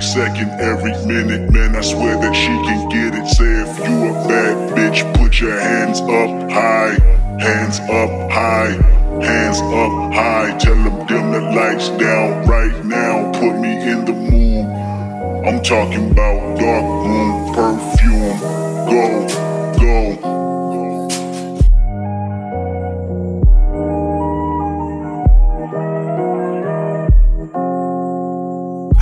every second, every minute. Man, I swear that she can get it. Say if you a bad bitch, put your hands up high, hands up high, hands up high. Tell them dim the lights down right now. Put me in the mood. I'm talking about dark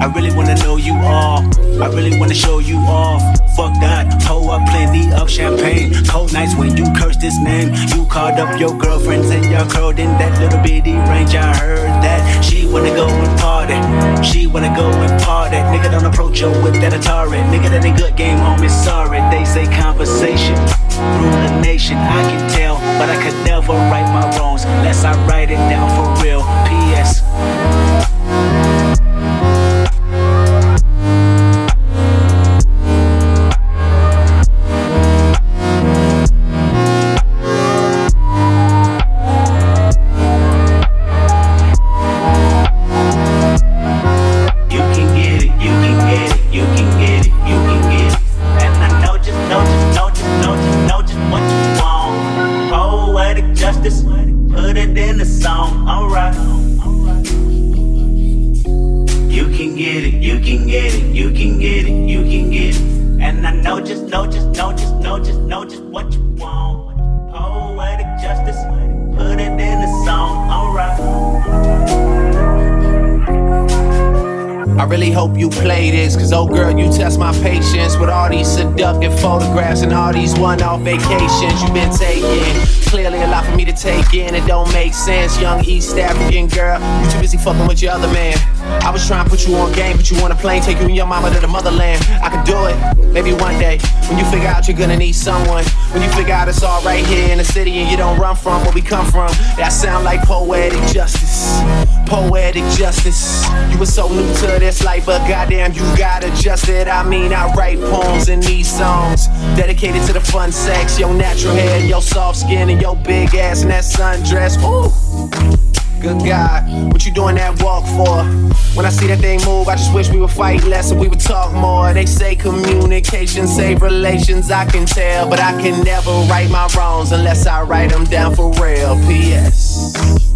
I really wanna know you all. I really wanna show you off. Fuck that, pour up plenty of champagne. Cold nights when you curse this name. You called up your girlfriends and y'all curled in that little bitty range. I heard that she wanna go and party. She wanna go and party. Nigga don't approach her with that Atari. Nigga that ain't good game, homie. can get it, you can get it, you can get it. And I know just, know just, know just, know just, know just what you photographs and all these one-off vacations you've been taking. Clearly a lot for me to take in, it don't make sense. Young East African girl, you too busy fucking with your other man. I was trying to put you on game, put you on a plane, take you and your mama to the motherland. I could do it, maybe one day. When you figure out you're gonna need someone. When you figure out it's all right here in the city and you don't run from where we come from. That sound like poetic justice. Poetic justice. You were so new to this life, but goddamn, you got adjusted. I mean, I write poems in these songs dedicated to the fun sex, your natural hair, your soft skin, and your big ass and that sundress. Ooh. Good God, what you doing that walk for? When I see that thing move, I just wish we would fight less and we would talk more. They say communication save relations, I can tell, but I can never right my wrongs unless I write them down for real. P.S.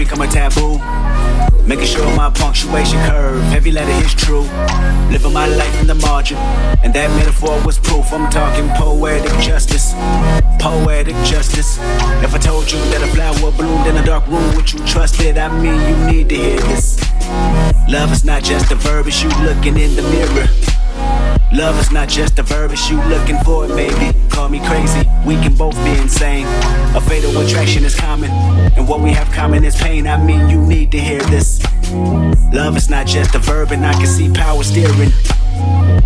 become a taboo. Making sure my punctuation curve, heavy letter is true. Living my life in the margin, and that metaphor was proof. I'm talking poetic justice, poetic justice. If I told you that a flower bloomed in a dark room, would you trust it? I mean, you need to hear this. Love is not just a verb, it's you looking in the mirror. Love is not just a verb, it's you looking for it, baby. Call me crazy, we can both be insane. A fatal attraction is common, and what we have common is pain. I mean, you need to hear this. Love is not just a verb, and I can see power steering.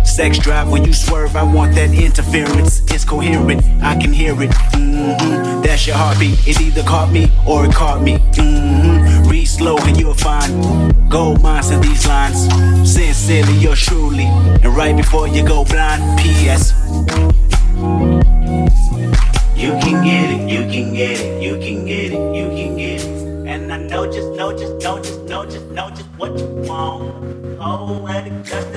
Sex drive when you swerve, I want that interference. It's coherent, I can hear it. Mm-hmm. That's your heartbeat. It either caught me or it caught me. Mm-hmm. Read slow and you'll find gold mines in these lines. Sincerely, you're truly. And right before you go blind, P.S. get it, you can get it, you can get it. And I know just, know just, know just, know just, know just what you want. Oh, put it song.